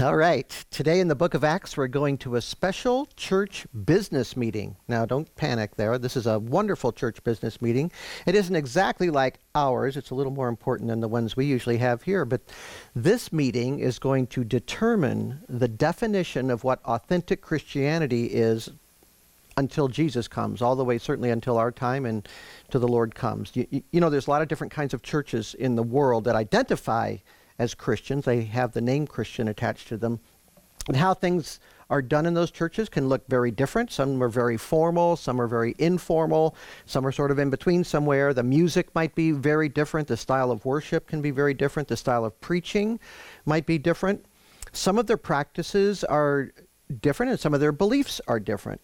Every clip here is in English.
All right. Today in the book of Acts, we're going to a special church business meeting. Now, don't panic there. This is a wonderful church business meeting. It isn't exactly like ours, it's a little more important than the ones we usually have here. But this meeting is going to determine the definition of what authentic Christianity is until Jesus comes, all the way certainly until our time and to the Lord comes. You, you know, there's a lot of different kinds of churches in the world that identify as Christians. They have the name Christian attached to them. And how things are done in those churches can look very different. Some are very formal, some are very informal, some are sort of in between somewhere. The music might be very different, the style of worship can be very different, the style of preaching might be different. Some of their practices are different, and some of their beliefs are different.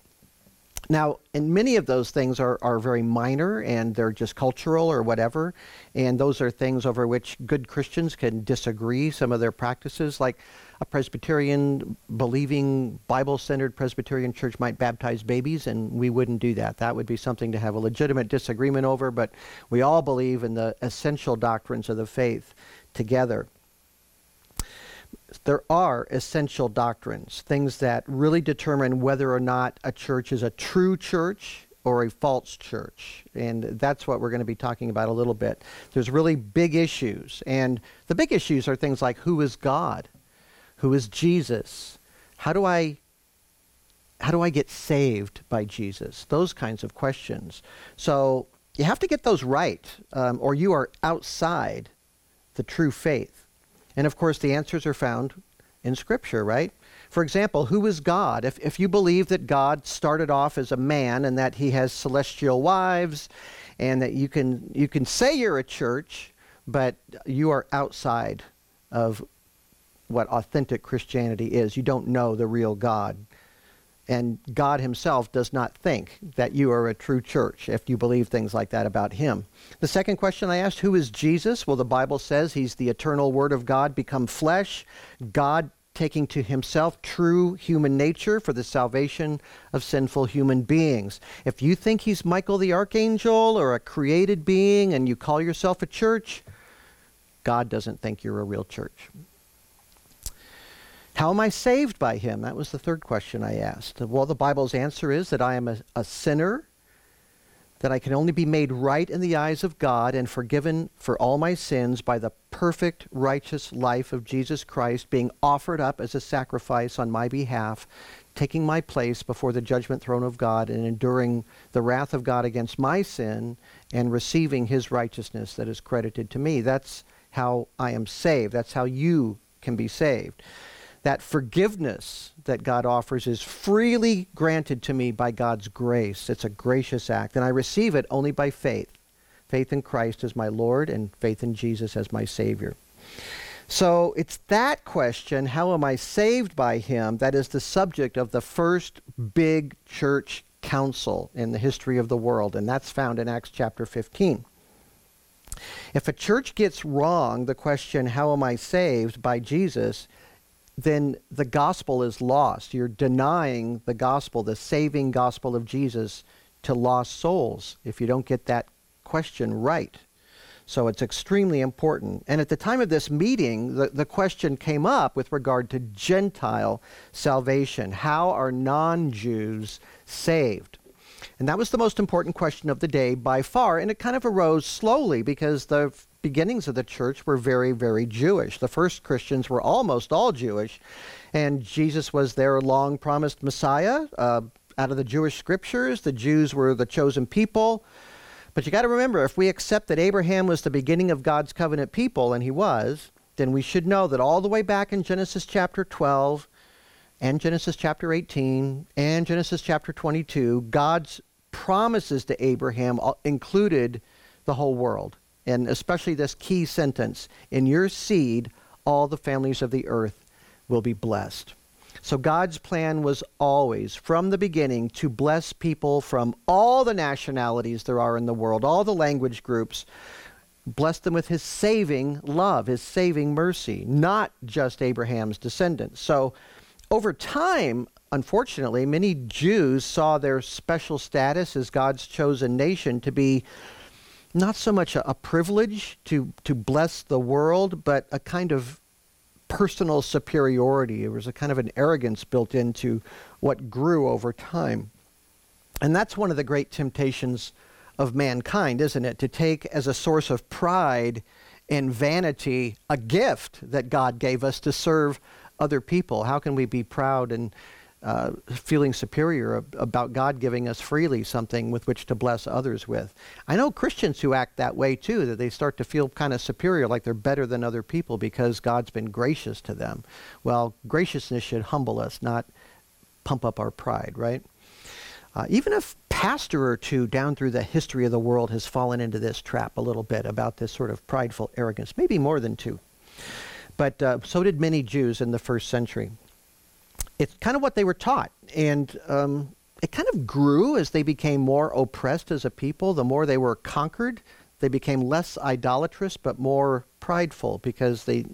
Now, and many of those things are, are very minor and they're just cultural or whatever. And those are things over which good Christians can disagree. Some of their practices, like a Presbyterian believing Bible centered Presbyterian church might baptize babies, and we wouldn't do that. That would be something to have a legitimate disagreement over, but we all believe in the essential doctrines of the faith together there are essential doctrines, things that really determine whether or not a church is a true church or a false church. And that's what we're going to be talking about a little bit. There's really big issues. And the big issues are things like who is God? Who is Jesus? How do I how do I get saved by Jesus? Those kinds of questions. So you have to get those right, um, or you are outside the true faith. And of course, the answers are found in Scripture, right? For example, who is God? If, if you believe that God started off as a man and that he has celestial wives and that you can, you can say you're a church, but you are outside of what authentic Christianity is. You don't know the real God. And God himself does not think that you are a true church if you believe things like that about him. The second question I asked, who is Jesus? Well, the Bible says he's the eternal Word of God become flesh, God taking to himself true human nature for the salvation of sinful human beings. If you think he's Michael the Archangel or a created being and you call yourself a church, God doesn't think you're a real church. How am I saved by him? That was the third question I asked. Well, the Bible's answer is that I am a, a, sinner, that I can only be made right in the eyes of God and forgiven for all my sins by the perfect, righteous life of Jesus Christ being offered up as a sacrifice on my behalf, taking my place before the judgment throne of God and enduring the wrath of God against my sin and receiving his righteousness that is credited to me. That's how I am saved. That's how you can be saved. That forgiveness that God offers is freely granted to me by God's grace. It's a gracious act, and I receive it only by faith. Faith in Christ as my Lord and faith in Jesus as my Savior. So it's that question, how am I saved by him, that is the subject of the first big church council in the history of the world, and that's found in Acts chapter 15. If a church gets wrong the question, how am I saved by Jesus, then the gospel is lost. You're denying the gospel, the saving gospel of Jesus to lost souls if you don't get that question right. So it's extremely important. And at the time of this meeting, the, the question came up with regard to Gentile salvation. How are non Jews saved? And that was the most important question of the day by far. And it kind of arose slowly because the beginnings of the church were very, very Jewish. The first Christians were almost all Jewish, and Jesus was their long promised Messiah. Uh, out of the Jewish scriptures, the Jews were the chosen people. But you got to remember, if we accept that Abraham was the beginning of God's covenant people, and he was, then we should know that all the way back in Genesis chapter 12 and Genesis chapter 18 and Genesis chapter 22, God's promises to Abraham included the whole world and especially this key sentence in your seed, all the families of the earth will be blessed. So God's plan was always, from the beginning, to bless people from all the nationalities there are in the world, all the language groups, bless them with his saving love, his saving mercy, not just Abraham's descendants. So over time, unfortunately, many Jews saw their special status as God's chosen nation to be not so much a, a privilege to, to bless the world, but a kind of personal superiority. There was a kind of an arrogance built into what grew over time. And that's one of the great temptations of mankind, isn't it? To take as a source of pride and vanity a gift that God gave us to serve other people. How can we be proud and uh, feeling superior about God giving us freely something with which to bless others with. I know Christians who act that way too, that they start to feel kind of superior, like they're better than other people because God's been gracious to them. Well, graciousness should humble us, not pump up our pride, right? Uh, even a pastor or two down through the history of the world has fallen into this trap a little bit about this sort of prideful arrogance, maybe more than two. But uh, so did many Jews in the first century it's kind of what they were taught. And um, it kind of grew as they became more oppressed as a people. The more they were conquered, they became less idolatrous but more prideful because they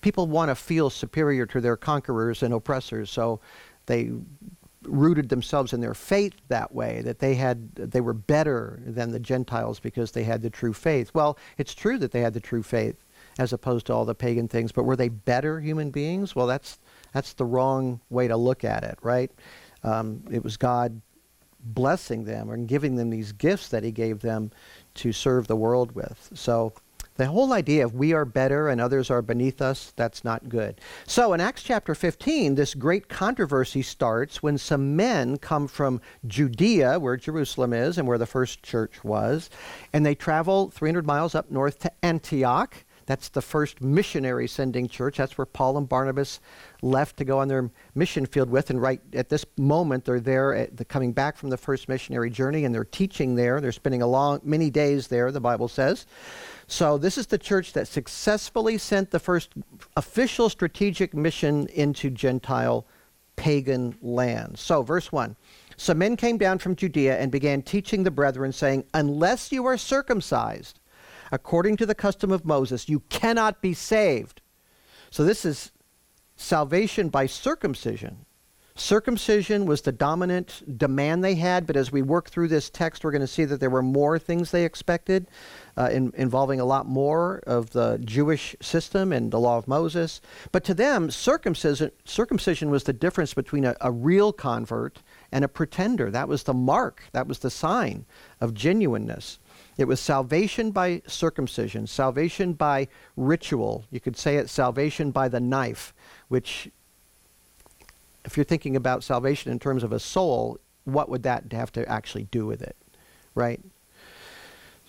people want to feel superior to their conquerors and oppressors. So they rooted themselves in their faith that way that they had they were better than the Gentiles because they had the true faith. Well, it's true that they had the true faith as opposed to all the pagan things, but were they better human beings? Well, that's that's the wrong way to look at it, right? Um, it was God blessing them and giving them these gifts that He gave them to serve the world with. So the whole idea of we are better and others are beneath us, that's not good. So in Acts chapter 15, this great controversy starts when some men come from Judea, where Jerusalem is and where the first church was, and they travel 300 miles up north to Antioch. That's the first missionary sending church. That's where Paul and Barnabas left to go on their mission field with. And right at this moment, they're there, the, coming back from the first missionary journey, and they're teaching there. They're spending a long, many days there, the Bible says. So this is the church that successfully sent the first official strategic mission into Gentile pagan lands. So, verse 1. So men came down from Judea and began teaching the brethren, saying, Unless you are circumcised, according to the custom of Moses, you cannot be saved. So this is salvation by circumcision. Circumcision was the dominant demand they had, but as we work through this text, we're going to see that there were more things they expected, uh, in, involving a lot more of the Jewish system and the law of Moses. But to them, circumcision, circumcision was the difference between a, a real convert and a pretender. That was the mark, that was the sign of genuineness. It was salvation by circumcision, salvation by ritual. You could say it salvation by the knife, which, if you're thinking about salvation in terms of a soul, what would that have to actually do with it, right?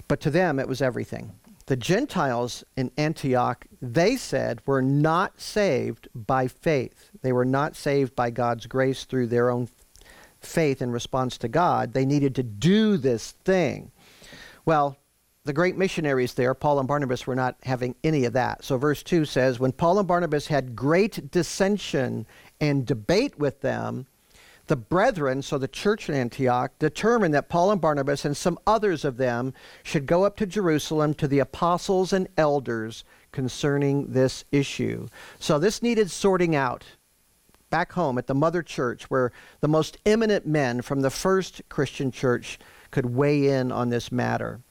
But to them, it was everything. The Gentiles in Antioch, they said, were not saved by faith. They were not saved by God's grace through their own faith in response to God. They needed to do this thing. Well, the great missionaries there, Paul and Barnabas, were not having any of that. So, verse 2 says, When Paul and Barnabas had great dissension and debate with them, the brethren, so the church in Antioch, determined that Paul and Barnabas and some others of them should go up to Jerusalem to the apostles and elders concerning this issue. So, this needed sorting out back home at the mother church, where the most eminent men from the first Christian church could weigh in on this matter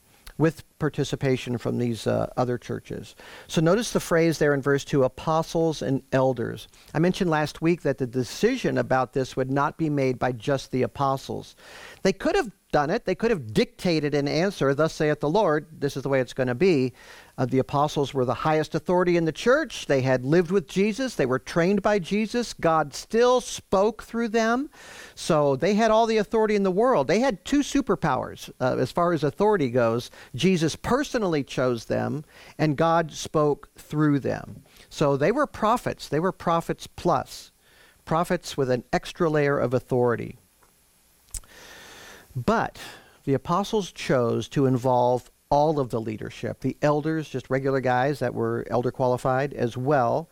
with participation from these uh, other churches. So notice the phrase there in verse 2 apostles and elders. I mentioned last week that the decision about this would not be made by just the apostles. They could have done it. They could have dictated an answer, thus saith the Lord, this is the way it's going to be. Uh, the apostles were the highest authority in the church. They had lived with Jesus. They were trained by Jesus. God still spoke through them. So they had all the authority in the world. They had two superpowers uh, as far as authority goes. Jesus personally chose them, and God spoke through them. So they were prophets. They were prophets plus, prophets with an extra layer of authority. But the apostles chose to involve all of the leadership, the elders, just regular guys that were elder qualified as well.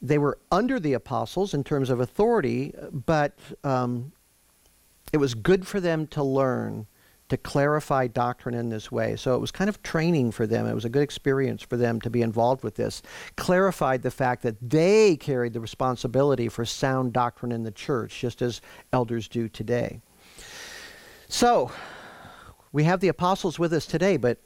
They were under the apostles in terms of authority, but um, it was good for them to learn to clarify doctrine in this way. So it was kind of training for them. It was a good experience for them to be involved with this. Clarified the fact that they carried the responsibility for sound doctrine in the church, just as elders do today. So, we have the apostles with us today, but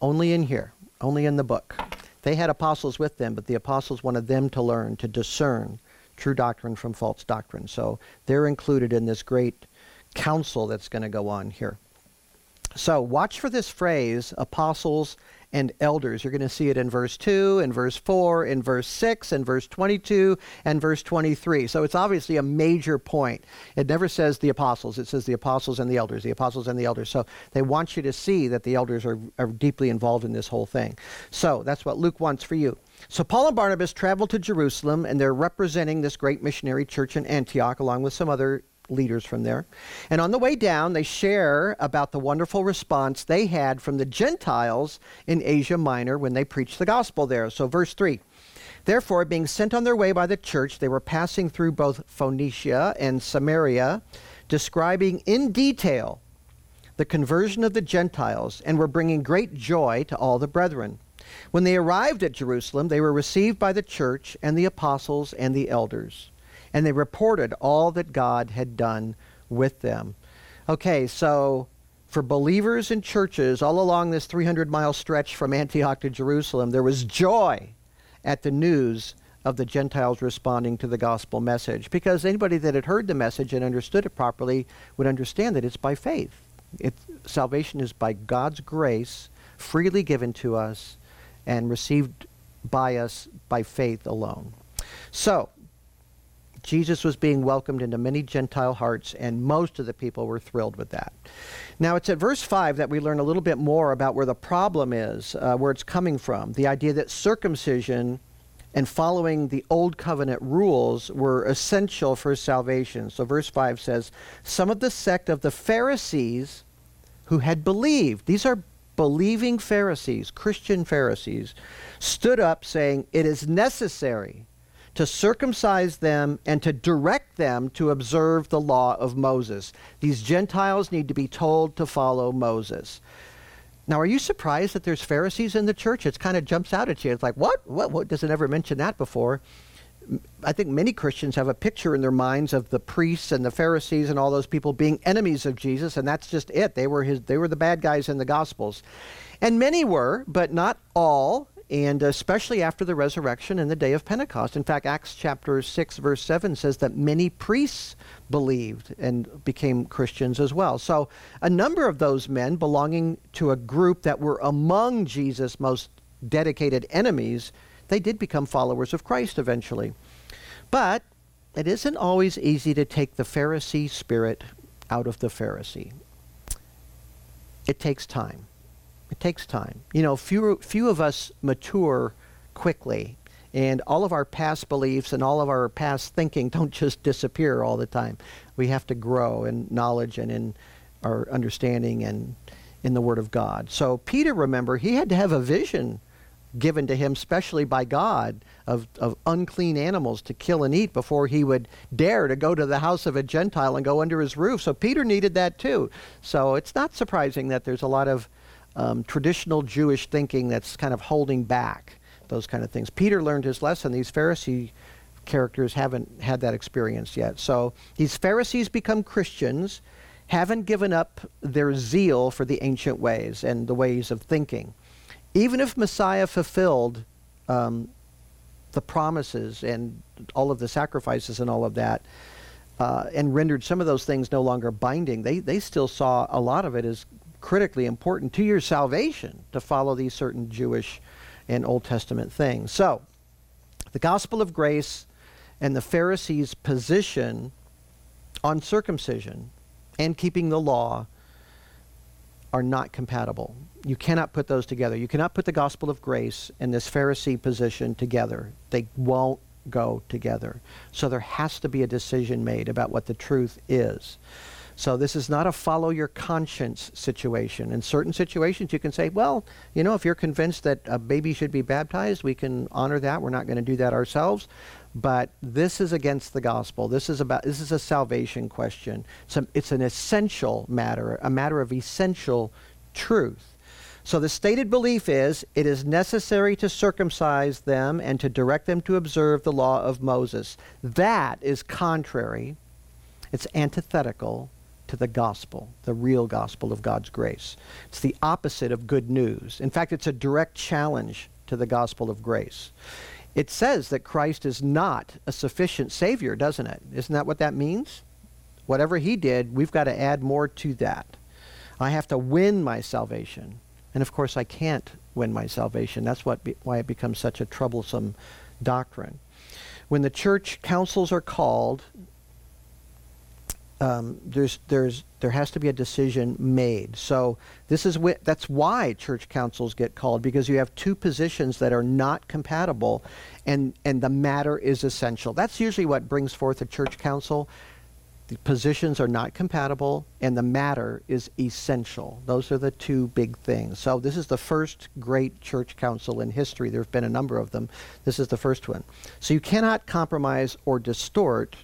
only in here, only in the book. They had apostles with them, but the apostles wanted them to learn to discern true doctrine from false doctrine. So they're included in this great council that's going to go on here. So watch for this phrase, apostles and elders. You're going to see it in verse 2, in verse 4, in verse 6, in verse 22, and verse 23. So it's obviously a major point. It never says the apostles, it says the apostles and the elders, the apostles and the elders. So they want you to see that the elders are, are deeply involved in this whole thing. So that's what Luke wants for you. So Paul and Barnabas traveled to Jerusalem, and they're representing this great missionary church in Antioch, along with some other leaders from there. And on the way down, they share about the wonderful response they had from the Gentiles in Asia Minor when they preached the gospel there. So, verse 3. Therefore, being sent on their way by the church, they were passing through both Phoenicia and Samaria, describing in detail the conversion of the Gentiles, and were bringing great joy to all the brethren. When they arrived at Jerusalem, they were received by the church and the apostles and the elders and they reported all that God had done with them. Okay, so for believers in churches all along this 300 mile stretch from Antioch to Jerusalem, there was joy at the news of the Gentiles responding to the gospel message because anybody that had heard the message and understood it properly would understand that it's by faith. It, salvation is by God's grace, freely given to us, and received by us by faith alone. So, Jesus was being welcomed into many Gentile hearts, and most of the people were thrilled with that. Now, it's at verse 5 that we learn a little bit more about where the problem is, uh, where it's coming from. The idea that circumcision and following the old covenant rules were essential for salvation. So, verse 5 says, Some of the sect of the Pharisees who had believed, these are believing Pharisees, Christian Pharisees, stood up saying, It is necessary to circumcise them and to direct them to observe the law of Moses. These Gentiles need to be told to follow Moses. Now, are you surprised that there's Pharisees in the church? It kind of jumps out at you. It's like, what? What? What? Does it ever mention that before? I think many Christians have a picture in their minds of the priests and the Pharisees and all those people being enemies of Jesus, and that's just it. They were his. They were the bad guys in the Gospels, and many were, but not all and especially after the resurrection and the day of Pentecost. In fact, Acts chapter 6, verse 7 says that many priests believed and became Christians as well. So, a number of those men belonging to a group that were among Jesus' most dedicated enemies, they did become followers of Christ eventually. But it isn't always easy to take the Pharisee spirit out of the Pharisee. It takes time. It takes time. You know, few, few of us mature quickly, and all of our past beliefs and all of our past thinking don't just disappear all the time. We have to grow in knowledge and in our understanding and in the Word of God. So, Peter, remember, he had to have a vision given to him, specially by God, of, of unclean animals to kill and eat before he would dare to go to the house of a Gentile and go under his roof. So, Peter needed that too. So, it's not surprising that there's a lot of um, traditional Jewish thinking that's kind of holding back those kind of things. Peter learned his lesson. These Pharisee characters haven't had that experience yet. So these Pharisees become Christians, haven't given up their zeal for the ancient ways and the ways of thinking. Even if Messiah fulfilled um, the promises and all of the sacrifices and all of that, uh, and rendered some of those things no longer binding, they, they still saw a lot of it as critically important to your salvation to follow these certain Jewish and Old Testament things. So, the gospel of grace and the Pharisees' position on circumcision and keeping the law are not compatible. You cannot put those together. You cannot put the gospel of grace and this Pharisee position together. They won't go together. So there has to be a decision made about what the truth is. So this is not a follow your conscience situation. In certain situations, you can say, well, you know, if you're convinced that a baby should be baptized, we can honor that. We're not going to do that ourselves. But this is against the gospel. This is about this is a salvation question. It's, a, it's an essential matter, a matter of essential truth. So the stated belief is it is necessary to circumcise them and to direct them to observe the law of Moses. That is contrary, it's antithetical to the gospel, the real gospel of God's grace. It's the opposite of good news. In fact, it's a direct challenge to the gospel of grace. It says that Christ is not a sufficient Savior, doesn't it? Isn't that what that means? Whatever He did, we've got to add more to that. I have to win my salvation. And of course, I can't win my salvation. That's what be, why it becomes such a troublesome doctrine. When the church councils are called, um, there's there's there has to be a decision made. So this is wh- that's why church councils get called because you have two positions that are not compatible, and and the matter is essential. That's usually what brings forth a church council. The positions are not compatible, and the matter is essential. Those are the two big things. So this is the first great church council in history. There have been a number of them. This is the first one. So you cannot compromise or distort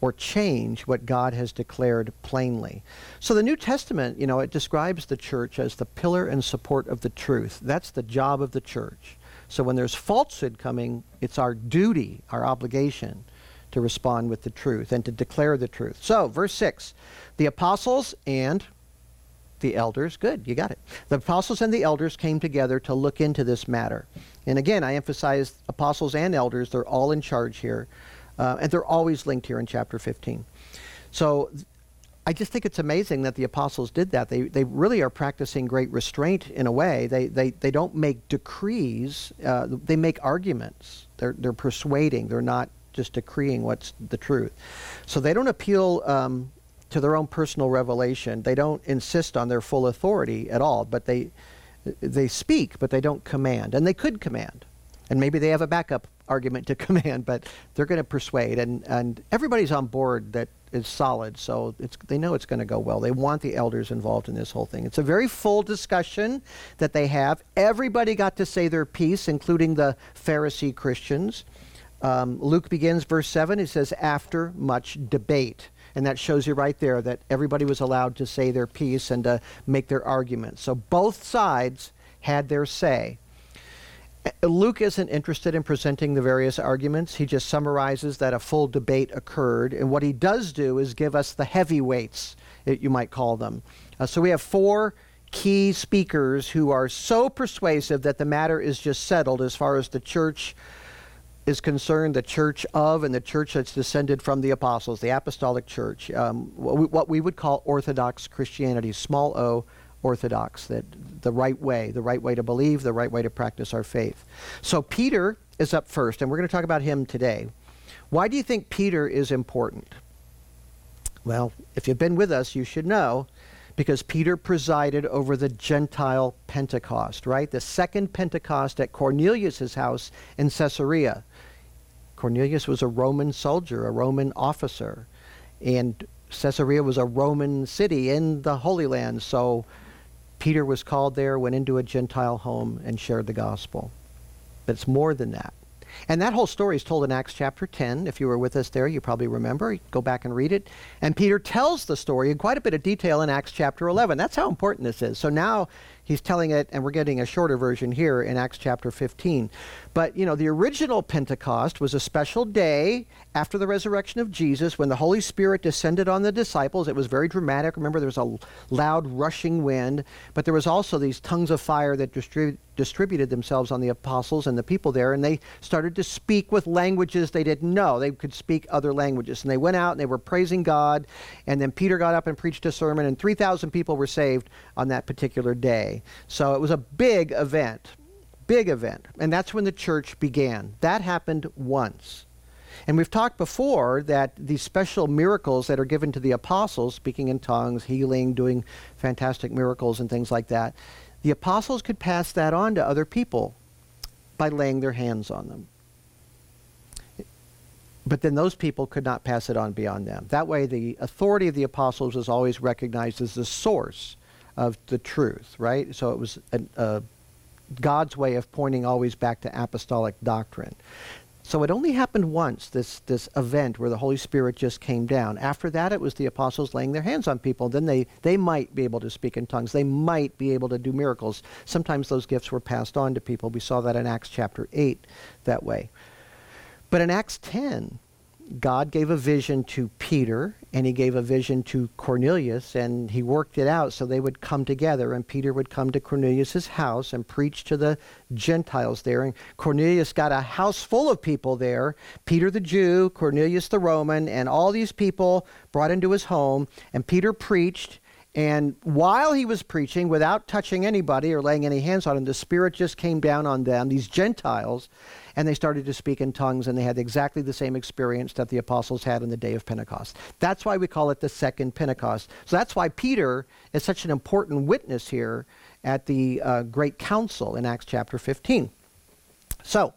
or change what God has declared plainly. So the New Testament, you know, it describes the church as the pillar and support of the truth. That's the job of the church. So when there's falsehood coming, it's our duty, our obligation to respond with the truth and to declare the truth. So, verse 6 the apostles and the elders, good, you got it. The apostles and the elders came together to look into this matter. And again, I emphasize apostles and elders, they're all in charge here. Uh, and they're always linked here in chapter 15. So I just think it's amazing that the apostles did that. They, they really are practicing great restraint in a way. They, they, they don't make decrees, uh, they make arguments. They're, they're persuading, they're not just decreeing what's the truth. So they don't appeal um, to their own personal revelation. They don't insist on their full authority at all, but they, they speak, but they don't command. And they could command. And maybe they have a backup argument to command, but they're going to persuade, and, and everybody's on board that is solid, so it's, they know it's going to go well. They want the elders involved in this whole thing. It's a very full discussion that they have. Everybody got to say their piece, including the Pharisee Christians. Um, Luke begins verse 7. He says, after much debate. And that shows you right there that everybody was allowed to say their piece and to make their argument. So both sides had their say. Luke isn't interested in presenting the various arguments. He just summarizes that a full debate occurred. And what he does do is give us the heavyweights, you might call them. Uh, so we have four key speakers who are so persuasive that the matter is just settled as far as the church is concerned, the church of and the church that's descended from the apostles, the apostolic church, um, what, we, what we would call Orthodox Christianity, small o, orthodox, that the right way, the right way to believe, the right way to practice our faith. So Peter is up first, and we're going to talk about him today. Why do you think Peter is important? Well, if you've been with us, you should know because Peter presided over the Gentile Pentecost, right? The second Pentecost at Cornelius' house in Caesarea. Cornelius was a Roman soldier, a Roman officer, and Caesarea was a Roman city in the Holy Land, so Peter was called there, went into a Gentile home, and shared the gospel. But it's more than that. And that whole story is told in Acts chapter 10. If you were with us there, you probably remember. Go back and read it. And Peter tells the story in quite a bit of detail in Acts chapter 11. That's how important this is. So now he's telling it, and we're getting a shorter version here in Acts chapter 15. But, you know, the original Pentecost was a special day after the resurrection of Jesus when the Holy Spirit descended on the disciples. It was very dramatic. Remember, there was a loud rushing wind, but there was also these tongues of fire that distributed distributed themselves on the apostles and the people there, and they started to speak with languages they didn't know. They could speak other languages. And they went out and they were praising God. And then Peter got up and preached a sermon, and 3,000 people were saved on that particular day. So it was a big event. Big event. And that's when the church began. That happened once. And we've talked before that these special miracles that are given to the apostles, speaking in tongues, healing, doing fantastic miracles, and things like that, the apostles could pass that on to other people by laying their hands on them. But then those people could not pass it on beyond them. That way, the authority of the apostles was always recognized as the source of the truth, right? So it was a, a God's way of pointing always back to apostolic doctrine. So it only happened once, this, this event where the Holy Spirit just came down. After that, it was the apostles laying their hands on people. Then they, they might be able to speak in tongues. They might be able to do miracles. Sometimes those gifts were passed on to people. We saw that in Acts chapter 8 that way. But in Acts 10, God gave a vision to Peter and he gave a vision to Cornelius and he worked it out so they would come together and Peter would come to Cornelius's house and preach to the Gentiles there. And Cornelius got a house full of people there Peter the Jew Cornelius the Roman and all these people brought into his home and Peter preached. And while he was preaching, without touching anybody or laying any hands on them, the Spirit just came down on them, these Gentiles, and they started to speak in tongues, and they had exactly the same experience that the apostles had on the day of Pentecost. That's why we call it the second Pentecost. So that's why Peter is such an important witness here at the uh, great council in Acts chapter 15. So,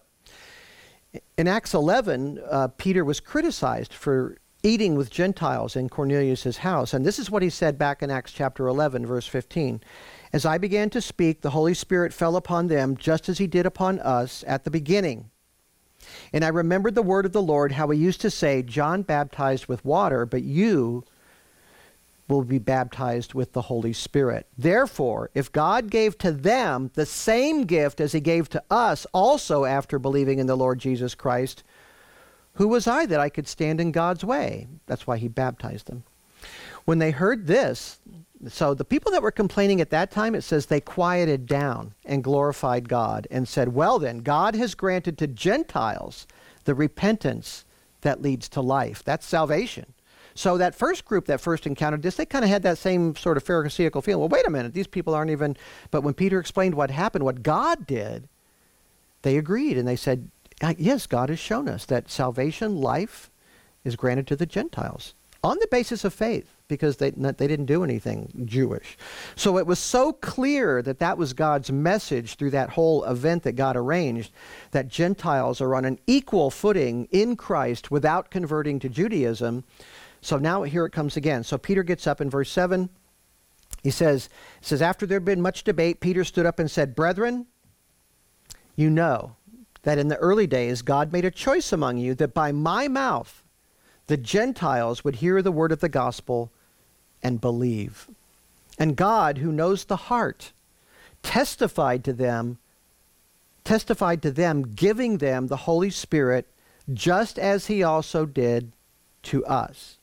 in Acts 11, uh, Peter was criticized for eating with Gentiles in Cornelius' house. And this is what he said back in Acts chapter 11, verse 15. As I began to speak, the Holy Spirit fell upon them just as he did upon us at the beginning. And I remembered the word of the Lord, how he used to say, John baptized with water, but you will be baptized with the Holy Spirit. Therefore, if God gave to them the same gift as he gave to us also after believing in the Lord Jesus Christ, who was I that I could stand in God's way? That's why he baptized them. When they heard this, so the people that were complaining at that time, it says they quieted down and glorified God and said, Well, then, God has granted to Gentiles the repentance that leads to life. That's salvation. So that first group that first encountered this, they kind of had that same sort of Pharisaical feeling. Well, wait a minute, these people aren't even. But when Peter explained what happened, what God did, they agreed and they said, ah, yes, God has shown us that salvation, life, is granted to the Gentiles on the basis of faith because they, they didn't do anything Jewish. So it was so clear that that was God's message through that whole event that God arranged that Gentiles are on an equal footing in Christ without converting to Judaism. So now here it comes again. So Peter gets up in verse 7. He says, says, After there had been much debate, Peter stood up and said, Brethren, you know that in the early days God made a choice among you that by my mouth the Gentiles would hear the word of the gospel and believe. And God, who knows the heart, testified to them testified to them giving them the Holy Spirit just as he also did to us.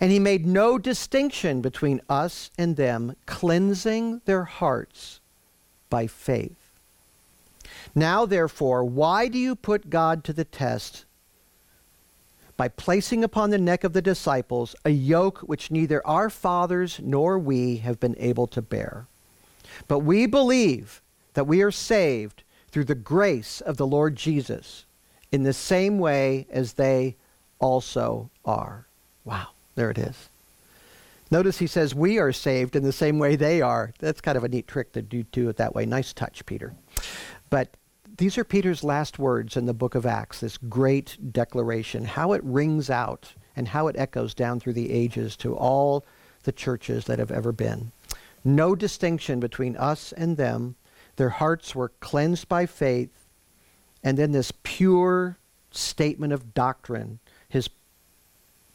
And he made no distinction between us and them, cleansing their hearts by faith. Now, therefore, why do you put God to the test by placing upon the neck of the disciples a yoke which neither our fathers nor we have been able to bear? But we believe that we are saved through the grace of the Lord Jesus in the same way as they also are. Wow, there it is. Notice he says we are saved in the same way they are. That's kind of a neat trick to do, do it that way. Nice touch, Peter. But these are Peter's last words in the book of Acts, this great declaration, how it rings out and how it echoes down through the ages to all the churches that have ever been. No distinction between us and them. Their hearts were cleansed by faith. And then this pure statement of doctrine, his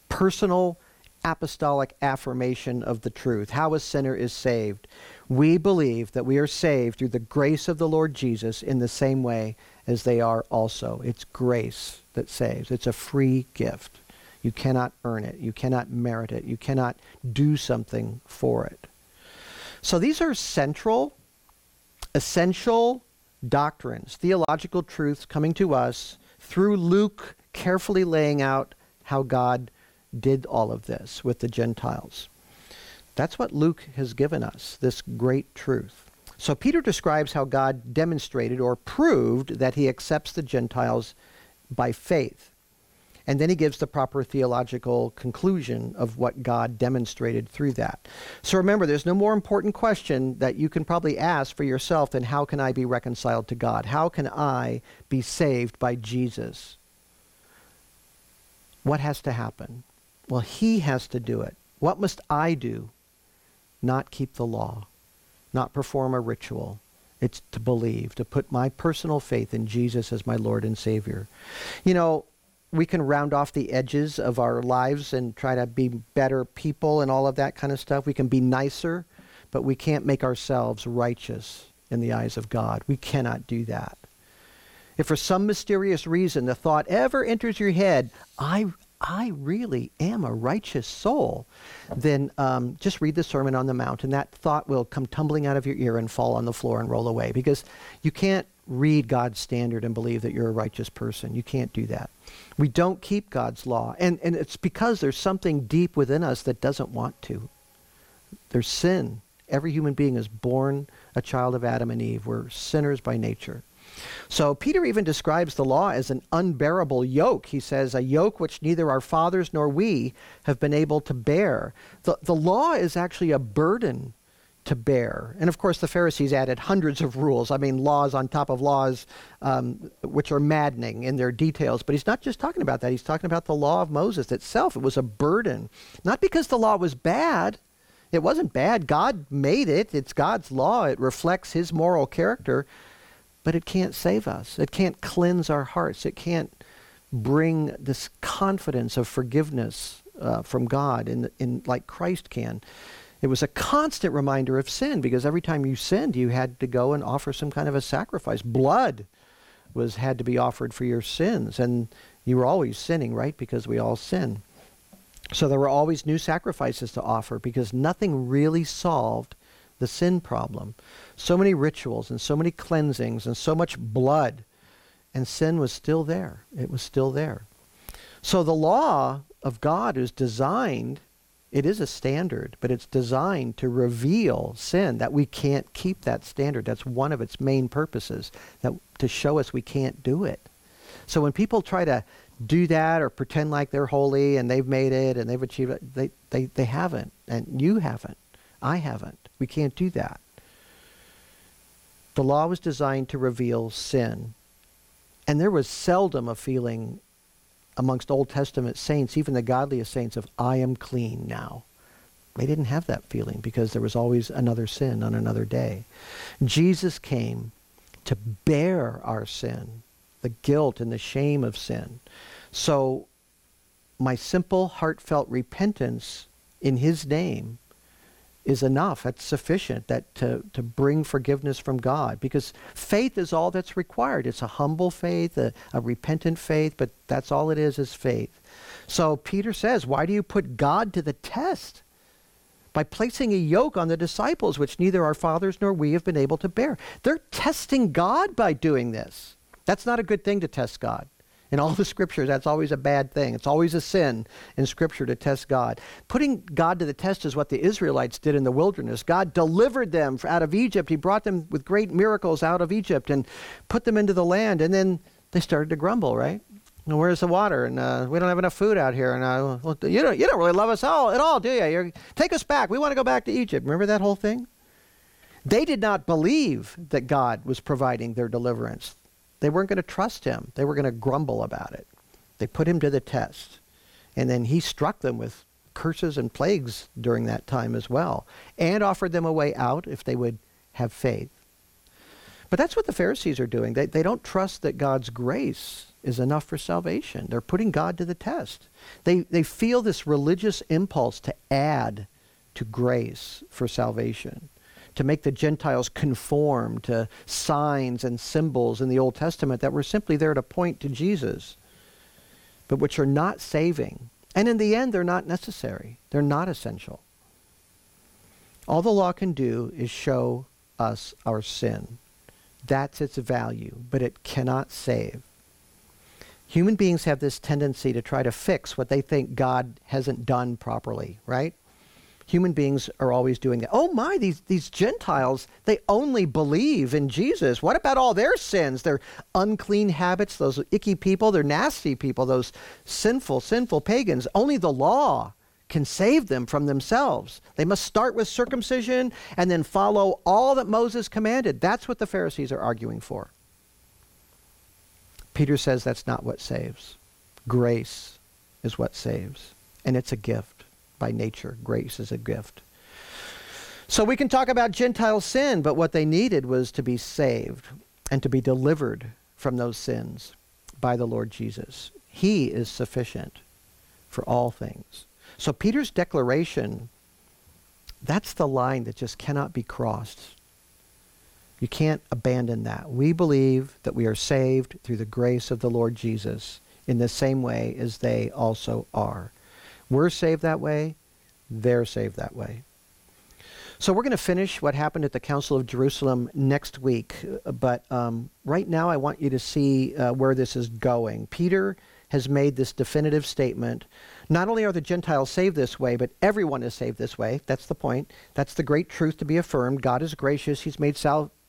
personal apostolic affirmation of the truth, how a sinner is saved. We believe that we are saved through the grace of the Lord Jesus in the same way as they are also. It's grace that saves, it's a free gift. You cannot earn it, you cannot merit it, you cannot do something for it. So these are central, essential doctrines, theological truths coming to us through Luke carefully laying out how God did all of this with the Gentiles. That's what Luke has given us, this great truth. So Peter describes how God demonstrated or proved that he accepts the Gentiles by faith. And then he gives the proper theological conclusion of what God demonstrated through that. So remember, there's no more important question that you can probably ask for yourself than how can I be reconciled to God? How can I be saved by Jesus? What has to happen? Well, he has to do it. What must I do? Not keep the law, not perform a ritual. It's to believe, to put my personal faith in Jesus as my Lord and Savior. You know, we can round off the edges of our lives and try to be better people and all of that kind of stuff. We can be nicer, but we can't make ourselves righteous in the eyes of God. We cannot do that. if for some mysterious reason the thought ever enters your head, I, I really am a righteous soul, then um, just read the Sermon on the Mount, and that thought will come tumbling out of your ear and fall on the floor and roll away because you can't read God's standard and believe that you're a righteous person. You can't do that. We don't keep God's law, and, and it's because there's something deep within us that doesn't want to. There's sin. Every human being is born a child of Adam and Eve. We're sinners by nature. So Peter even describes the law as an unbearable yoke. He says, a yoke which neither our fathers nor we have been able to bear. The, the law is actually a burden to bear. And of course, the Pharisees added hundreds of rules. I mean, laws on top of laws, um, which are maddening in their details. But he's not just talking about that. He's talking about the law of Moses itself. It was a burden. Not because the law was bad. It wasn't bad. God made it. It's God's law. It reflects his moral character but it can't save us. It can't cleanse our hearts. It can't bring this confidence of forgiveness uh, from God in, in like Christ can. It was a constant reminder of sin because every time you sinned, you had to go and offer some kind of a sacrifice. Blood was had to be offered for your sins, and you were always sinning, right? Because we all sin. So there were always new sacrifices to offer because nothing really solved the sin problem. So many rituals and so many cleansings and so much blood, and sin was still there. It was still there. So the law of God is designed, it is a standard, but it's designed to reveal sin, that we can't keep that standard. That's one of its main purposes, that to show us we can't do it. So when people try to do that or pretend like they're holy and they've made it and they've achieved it, they, they, they haven't. And you haven't. I haven't. We can't do that. The law was designed to reveal sin. And there was seldom a feeling amongst Old Testament saints, even the godliest saints, of I am clean now. They didn't have that feeling because there was always another sin on another day. Jesus came to bear our sin, the guilt and the shame of sin. So my simple, heartfelt repentance in his name is enough. That's sufficient that to, to bring forgiveness from God because faith is all that's required. It's a humble faith, a, a repentant faith, but that's all it is is faith. So Peter says, why do you put God to the test? By placing a yoke on the disciples, which neither our fathers nor we have been able to bear. They're testing God by doing this. That's not a good thing to test God. In all the scriptures, that's always a bad thing. It's always a sin in scripture to test God. Putting God to the test is what the Israelites did in the wilderness. God delivered them out of Egypt. He brought them with great miracles out of Egypt and put them into the land. And then they started to grumble, right? And where's the water? And uh, we don't have enough food out here. And uh, well, you don't, you don't really love us all at all, do you? You're, take us back. We want to go back to Egypt. Remember that whole thing? They did not believe that God was providing their deliverance. They weren't going to trust him. They were going to grumble about it. They put him to the test. And then he struck them with curses and plagues during that time as well, and offered them a way out if they would have faith. But that's what the Pharisees are doing. They, they don't trust that God's grace is enough for salvation. They're putting God to the test. They, they feel this religious impulse to add to grace for salvation to make the Gentiles conform to signs and symbols in the Old Testament that were simply there to point to Jesus, but which are not saving. And in the end, they're not necessary. They're not essential. All the law can do is show us our sin. That's its value, but it cannot save. Human beings have this tendency to try to fix what they think God hasn't done properly, right? Human beings are always doing that. Oh my, these, these Gentiles, they only believe in Jesus. What about all their sins, their unclean habits, those icky people, they're nasty people, those sinful, sinful pagans? Only the law can save them from themselves. They must start with circumcision and then follow all that Moses commanded. That's what the Pharisees are arguing for. Peter says that's not what saves. Grace is what saves, and it's a gift by nature. Grace is a gift. So we can talk about Gentile sin, but what they needed was to be saved and to be delivered from those sins by the Lord Jesus. He is sufficient for all things. So Peter's declaration, that's the line that just cannot be crossed. You can't abandon that. We believe that we are saved through the grace of the Lord Jesus in the same way as they also are. We're saved that way, they're saved that way. So we're going to finish what happened at the Council of Jerusalem next week, but um, right now I want you to see uh, where this is going. Peter has made this definitive statement. Not only are the Gentiles saved this way, but everyone is saved this way. That's the point. That's the great truth to be affirmed. God is gracious. He's made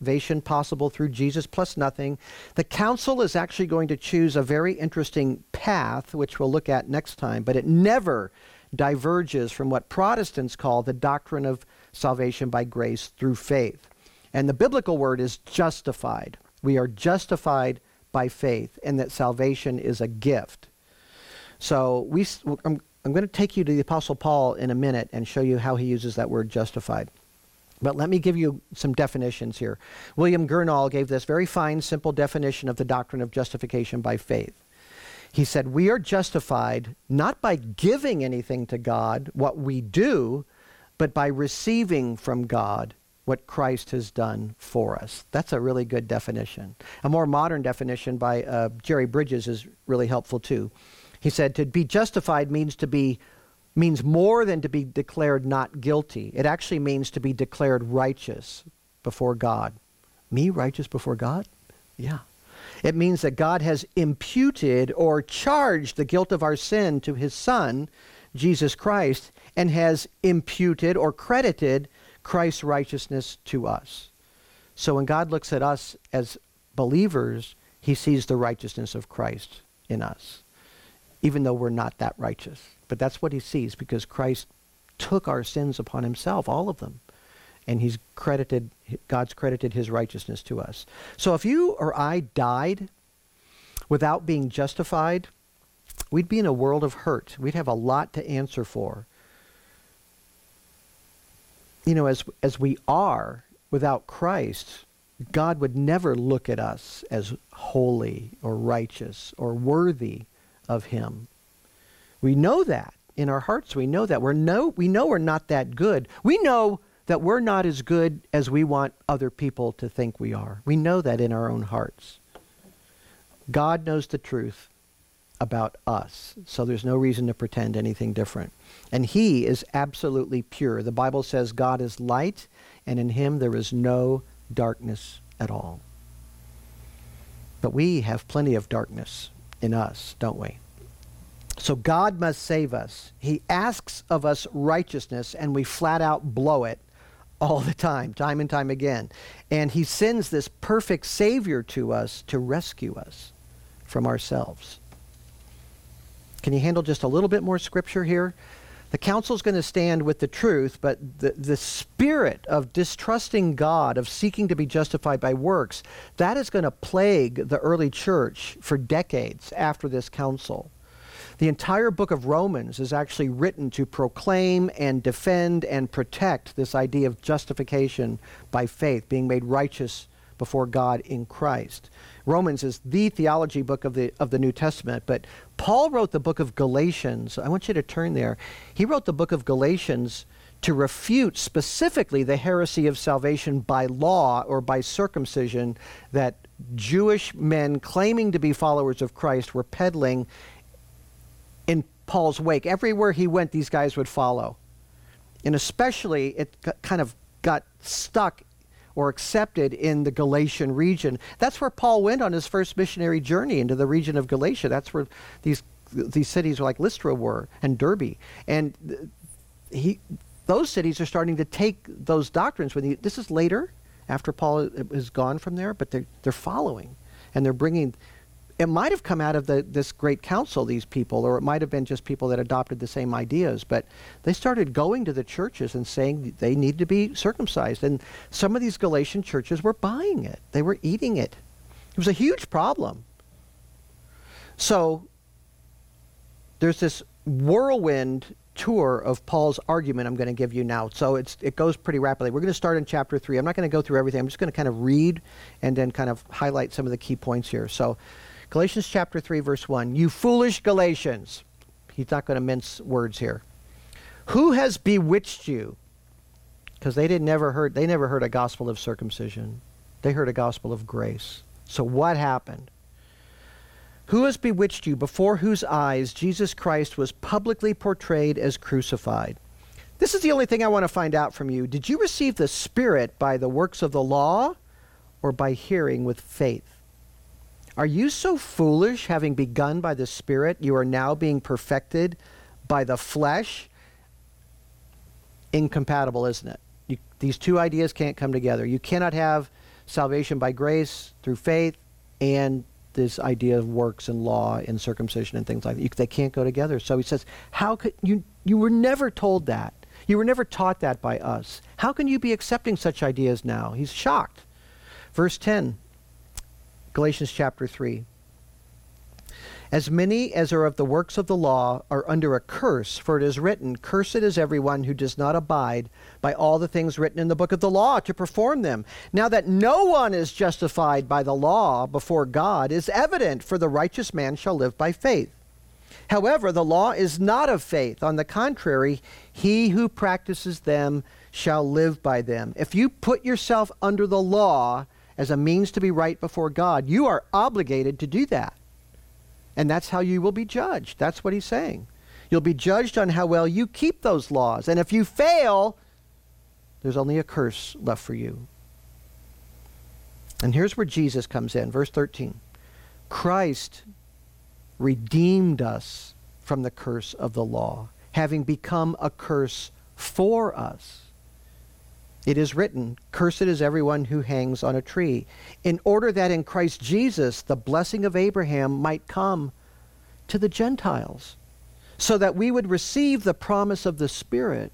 salvation possible through Jesus plus nothing. The council is actually going to choose a very interesting path, which we'll look at next time, but it never diverges from what Protestants call the doctrine of salvation by grace through faith. And the biblical word is justified. We are justified by faith, and that salvation is a gift. So we, I'm, I'm going to take you to the Apostle Paul in a minute and show you how he uses that word justified. But let me give you some definitions here. William Gurnall gave this very fine, simple definition of the doctrine of justification by faith. He said, We are justified not by giving anything to God, what we do, but by receiving from God what Christ has done for us. That's a really good definition. A more modern definition by uh, Jerry Bridges is really helpful too. He said to be justified means to be means more than to be declared not guilty. It actually means to be declared righteous before God. Me righteous before God? Yeah. It means that God has imputed or charged the guilt of our sin to his son, Jesus Christ, and has imputed or credited Christ's righteousness to us. So when God looks at us as believers, he sees the righteousness of Christ in us, even though we're not that righteous. But that's what he sees because Christ took our sins upon himself, all of them. And he's credited, God's credited his righteousness to us. So if you or I died without being justified, we'd be in a world of hurt. We'd have a lot to answer for you know, as, as we are without Christ, God would never look at us as holy or righteous or worthy of him. We know that in our hearts. We know that. We're no, we know we're not that good. We know that we're not as good as we want other people to think we are. We know that in our own hearts. God knows the truth about us, so there's no reason to pretend anything different. And he is absolutely pure. The Bible says God is light, and in him there is no darkness at all. But we have plenty of darkness in us, don't we? So God must save us. He asks of us righteousness, and we flat out blow it all the time, time and time again. And he sends this perfect Savior to us to rescue us from ourselves. Can you handle just a little bit more scripture here? The council is going to stand with the truth, but the, the spirit of distrusting God, of seeking to be justified by works, that is going to plague the early church for decades after this council. The entire book of Romans is actually written to proclaim and defend and protect this idea of justification by faith, being made righteous before God in Christ. Romans is the theology book of the, of the New Testament, but Paul wrote the book of Galatians. I want you to turn there. He wrote the book of Galatians to refute specifically the heresy of salvation by law or by circumcision that Jewish men claiming to be followers of Christ were peddling in Paul's wake. Everywhere he went, these guys would follow. And especially, it kind of got stuck or accepted in the Galatian region. That's where Paul went on his first missionary journey into the region of Galatia. That's where these these cities like Lystra were and Derbe. And he those cities are starting to take those doctrines when he, this is later after Paul is gone from there, but they're, they're following and they're bringing it might have come out of the, this great council, these people, or it might have been just people that adopted the same ideas. But they started going to the churches and saying they need to be circumcised. And some of these Galatian churches were buying it, they were eating it. It was a huge problem. So there's this whirlwind tour of Paul's argument I'm going to give you now. So it's, it goes pretty rapidly. We're going to start in chapter 3. I'm not going to go through everything. I'm just going to kind of read and then kind of highlight some of the key points here. So Galatians chapter 3, verse 1. You foolish Galatians. He's not going to mince words here. Who has bewitched you? Because they didn't never heard they never heard a gospel of circumcision. They heard a gospel of grace. So what happened? Who has bewitched you before whose eyes Jesus Christ was publicly portrayed as crucified? This is the only thing I want to find out from you. Did you receive the Spirit by the works of the law or by hearing with faith? Are you so foolish, having begun by the Spirit, you are now being perfected by the flesh? Incompatible, isn't it? You, these two ideas can't come together. You cannot have salvation by grace through faith and this idea of works and law and circumcision and things like that. You, they can't go together. So he says, how could you, you were never told that. You were never taught that by us. How can you be accepting such ideas now? He's shocked. Verse 10, Galatians chapter 3. As many as are of the works of the law are under a curse, for it is written, Cursed is everyone who does not abide by all the things written in the book of the law to perform them. Now that no one is justified by the law before God is evident, for the righteous man shall live by faith. However, the law is not of faith. On the contrary, he who practices them shall live by them. If you put yourself under the law as a means to be right before God, you are obligated to do that. And that's how you will be judged. That's what he's saying. You'll be judged on how well you keep those laws. And if you fail, there's only a curse left for you. And here's where Jesus comes in. Verse 13 Christ redeemed us from the curse of the law, having become a curse for us. It is written, Cursed is everyone who hangs on a tree, in order that in Christ Jesus the blessing of Abraham might come to the Gentiles, so that we would receive the promise of the Spirit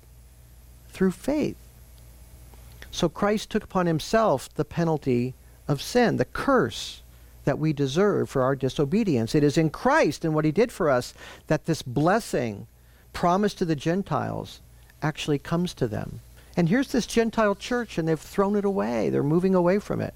through faith. So Christ took upon himself the penalty of sin, the curse that we deserve for our disobedience. It is in Christ and what he did for us that this blessing promised to the Gentiles actually comes to them. And here's this Gentile church, and they've thrown it away. They're moving away from it.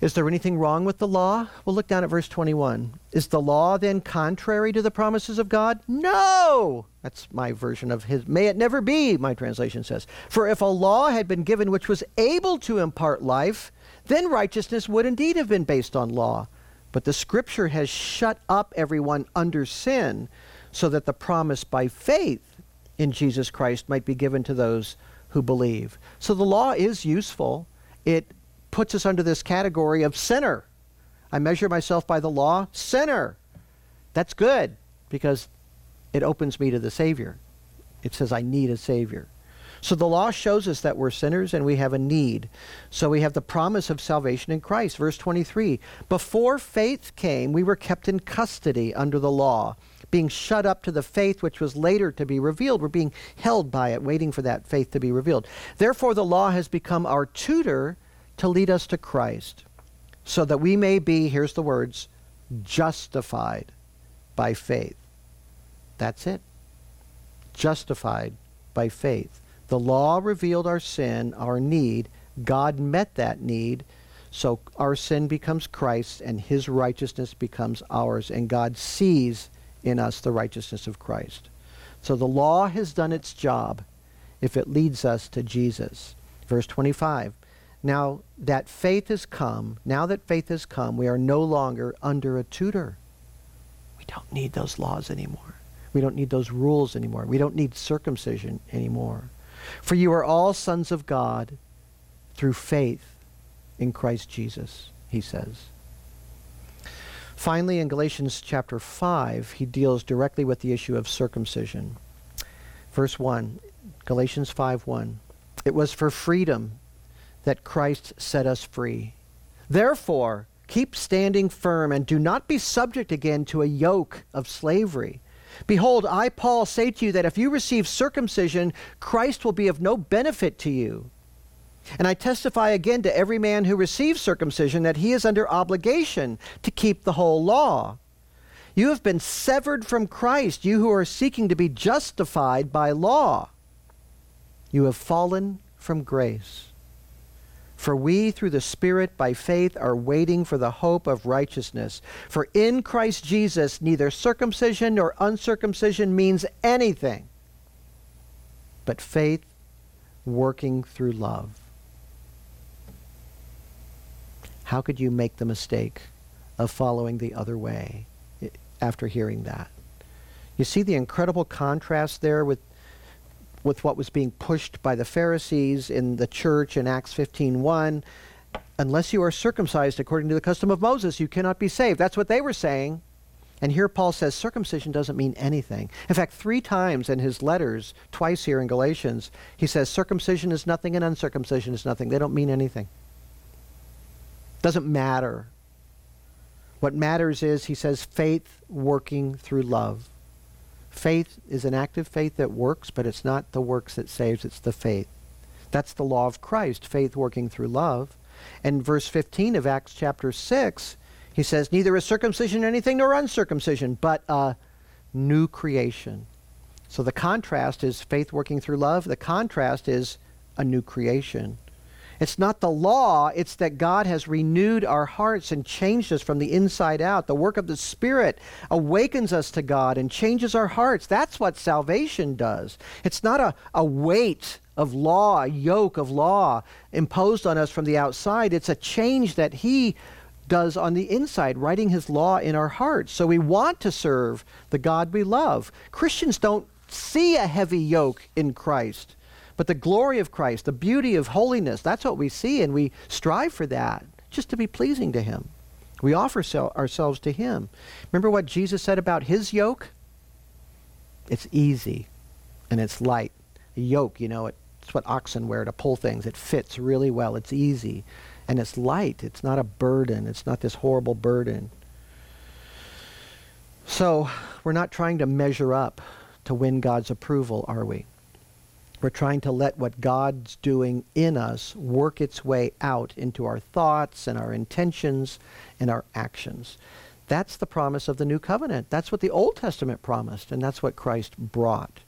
Is there anything wrong with the law? Well, look down at verse 21. Is the law then contrary to the promises of God? No! That's my version of his. May it never be, my translation says. For if a law had been given which was able to impart life, then righteousness would indeed have been based on law. But the scripture has shut up everyone under sin, so that the promise by faith in Jesus Christ might be given to those who believe. So the law is useful. It puts us under this category of sinner. I measure myself by the law, sinner. That's good because it opens me to the Savior. It says I need a Savior. So the law shows us that we're sinners and we have a need. So we have the promise of salvation in Christ. Verse 23 Before faith came, we were kept in custody under the law being shut up to the faith which was later to be revealed. We're being held by it, waiting for that faith to be revealed. Therefore, the law has become our tutor to lead us to Christ, so that we may be, here's the words, justified by faith. That's it. Justified by faith. The law revealed our sin, our need. God met that need. So our sin becomes Christ's and his righteousness becomes ours. And God sees in us the righteousness of Christ. So the law has done its job if it leads us to Jesus. Verse 25. Now that faith has come, now that faith has come, we are no longer under a tutor. We don't need those laws anymore. We don't need those rules anymore. We don't need circumcision anymore. For you are all sons of God through faith in Christ Jesus, he says. Finally, in Galatians chapter 5, he deals directly with the issue of circumcision. Verse 1, Galatians 5 1. It was for freedom that Christ set us free. Therefore, keep standing firm and do not be subject again to a yoke of slavery. Behold, I, Paul, say to you that if you receive circumcision, Christ will be of no benefit to you. And I testify again to every man who receives circumcision that he is under obligation to keep the whole law. You have been severed from Christ, you who are seeking to be justified by law. You have fallen from grace. For we, through the Spirit, by faith, are waiting for the hope of righteousness. For in Christ Jesus, neither circumcision nor uncircumcision means anything, but faith working through love. How could you make the mistake of following the other way after hearing that? You see the incredible contrast there with with what was being pushed by the Pharisees in the church in Acts 15:1 unless you are circumcised according to the custom of Moses, you cannot be saved. That's what they were saying. And here Paul says circumcision doesn't mean anything. In fact, three times in his letters, twice here in Galatians, he says circumcision is nothing and uncircumcision is nothing. They don't mean anything. Doesn't matter. What matters is, he says, faith working through love. Faith is an active faith that works, but it's not the works that saves, it's the faith. That's the law of Christ, faith working through love. And verse 15 of Acts chapter 6, he says, Neither is circumcision anything nor uncircumcision, but a new creation. So the contrast is faith working through love. The contrast is a new creation. It's not the law, it's that God has renewed our hearts and changed us from the inside out. The work of the Spirit awakens us to God and changes our hearts. That's what salvation does. It's not a, a weight of law, a yoke of law imposed on us from the outside. It's a change that He does on the inside, writing His law in our hearts. So we want to serve the God we love. Christians don't see a heavy yoke in Christ. But the glory of Christ, the beauty of holiness, that's what we see, and we strive for that, just to be pleasing to Him. We offer so- ourselves to Him. Remember what Jesus said about His yoke? It's easy and it's light. A yoke, you know, it's what oxen wear to pull things. It fits really well. It's easy. And it's light. It's not a burden. It's not this horrible burden. So, we're not trying to measure up to win God's approval, are we? We're trying to let what God's doing in us work its way out into our thoughts and our intentions and our actions. That's the promise of the new covenant. That's what the Old Testament promised, and that's what Christ brought.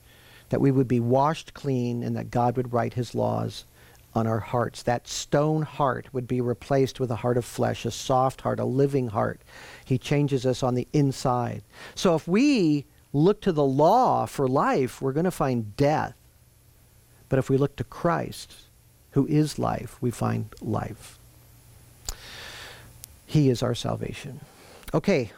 That we would be washed clean and that God would write his laws on our hearts. That stone heart would be replaced with a heart of flesh, a soft heart, a living heart. He changes us on the inside. So if we look to the law for life, we're going to find death. But if we look to Christ, who is life, we find life. He is our salvation. Okay,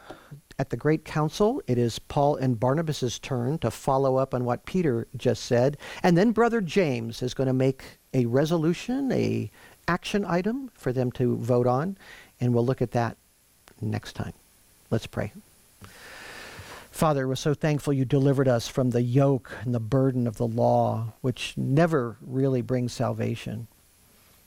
at the Great Council, it is Paul and Barnabas' turn to follow up on what Peter just said. And then Brother James is going to make a resolution, a action item for them to vote on. And we'll look at that next time. Let's pray. Father, we're so thankful you delivered us from the yoke and the burden of the law, which never really brings salvation.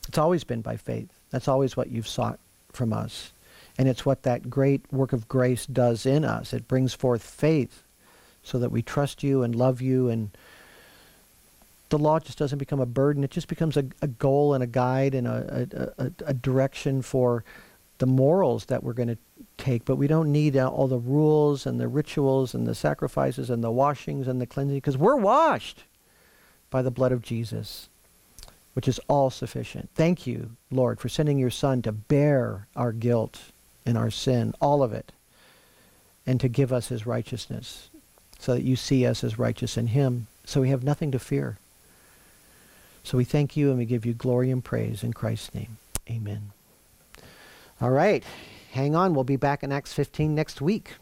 It's always been by faith. That's always what you've sought from us. And it's what that great work of grace does in us. It brings forth faith so that we trust you and love you and the law just doesn't become a burden. It just becomes a, a goal and a guide and a, a, a direction for the morals that we're going to take, but we don't need uh, all the rules and the rituals and the sacrifices and the washings and the cleansing because we're washed by the blood of Jesus, which is all sufficient. Thank you, Lord, for sending your Son to bear our guilt and our sin, all of it, and to give us his righteousness so that you see us as righteous in him, so we have nothing to fear. So we thank you and we give you glory and praise in Christ's name. Amen. All right. Hang on. We'll be back in Acts 15 next week.